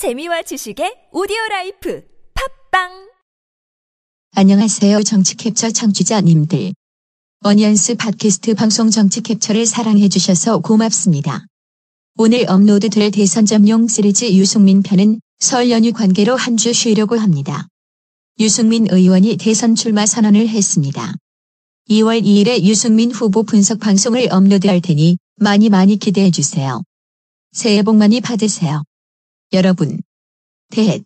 재미와 지식의 오디오 라이프 팟빵 안녕하세요 정치 캡처 청취자님들. 어니언스 팟캐스트 방송 정치 캡처를 사랑해 주셔서 고맙습니다. 오늘 업로드될 대선 잠룡 시리즈 유승민 편은 설 연휴 관계로 한 주 쉬려고 합니다. 유승민 의원이 대선 출마 선언을 했습니다. 2월 2일에 유승민 후보 분석 방송을 업로드할 테니 많이 많이 기대해 주세요. 새해 복 많이 받으세요. 여러분. 대해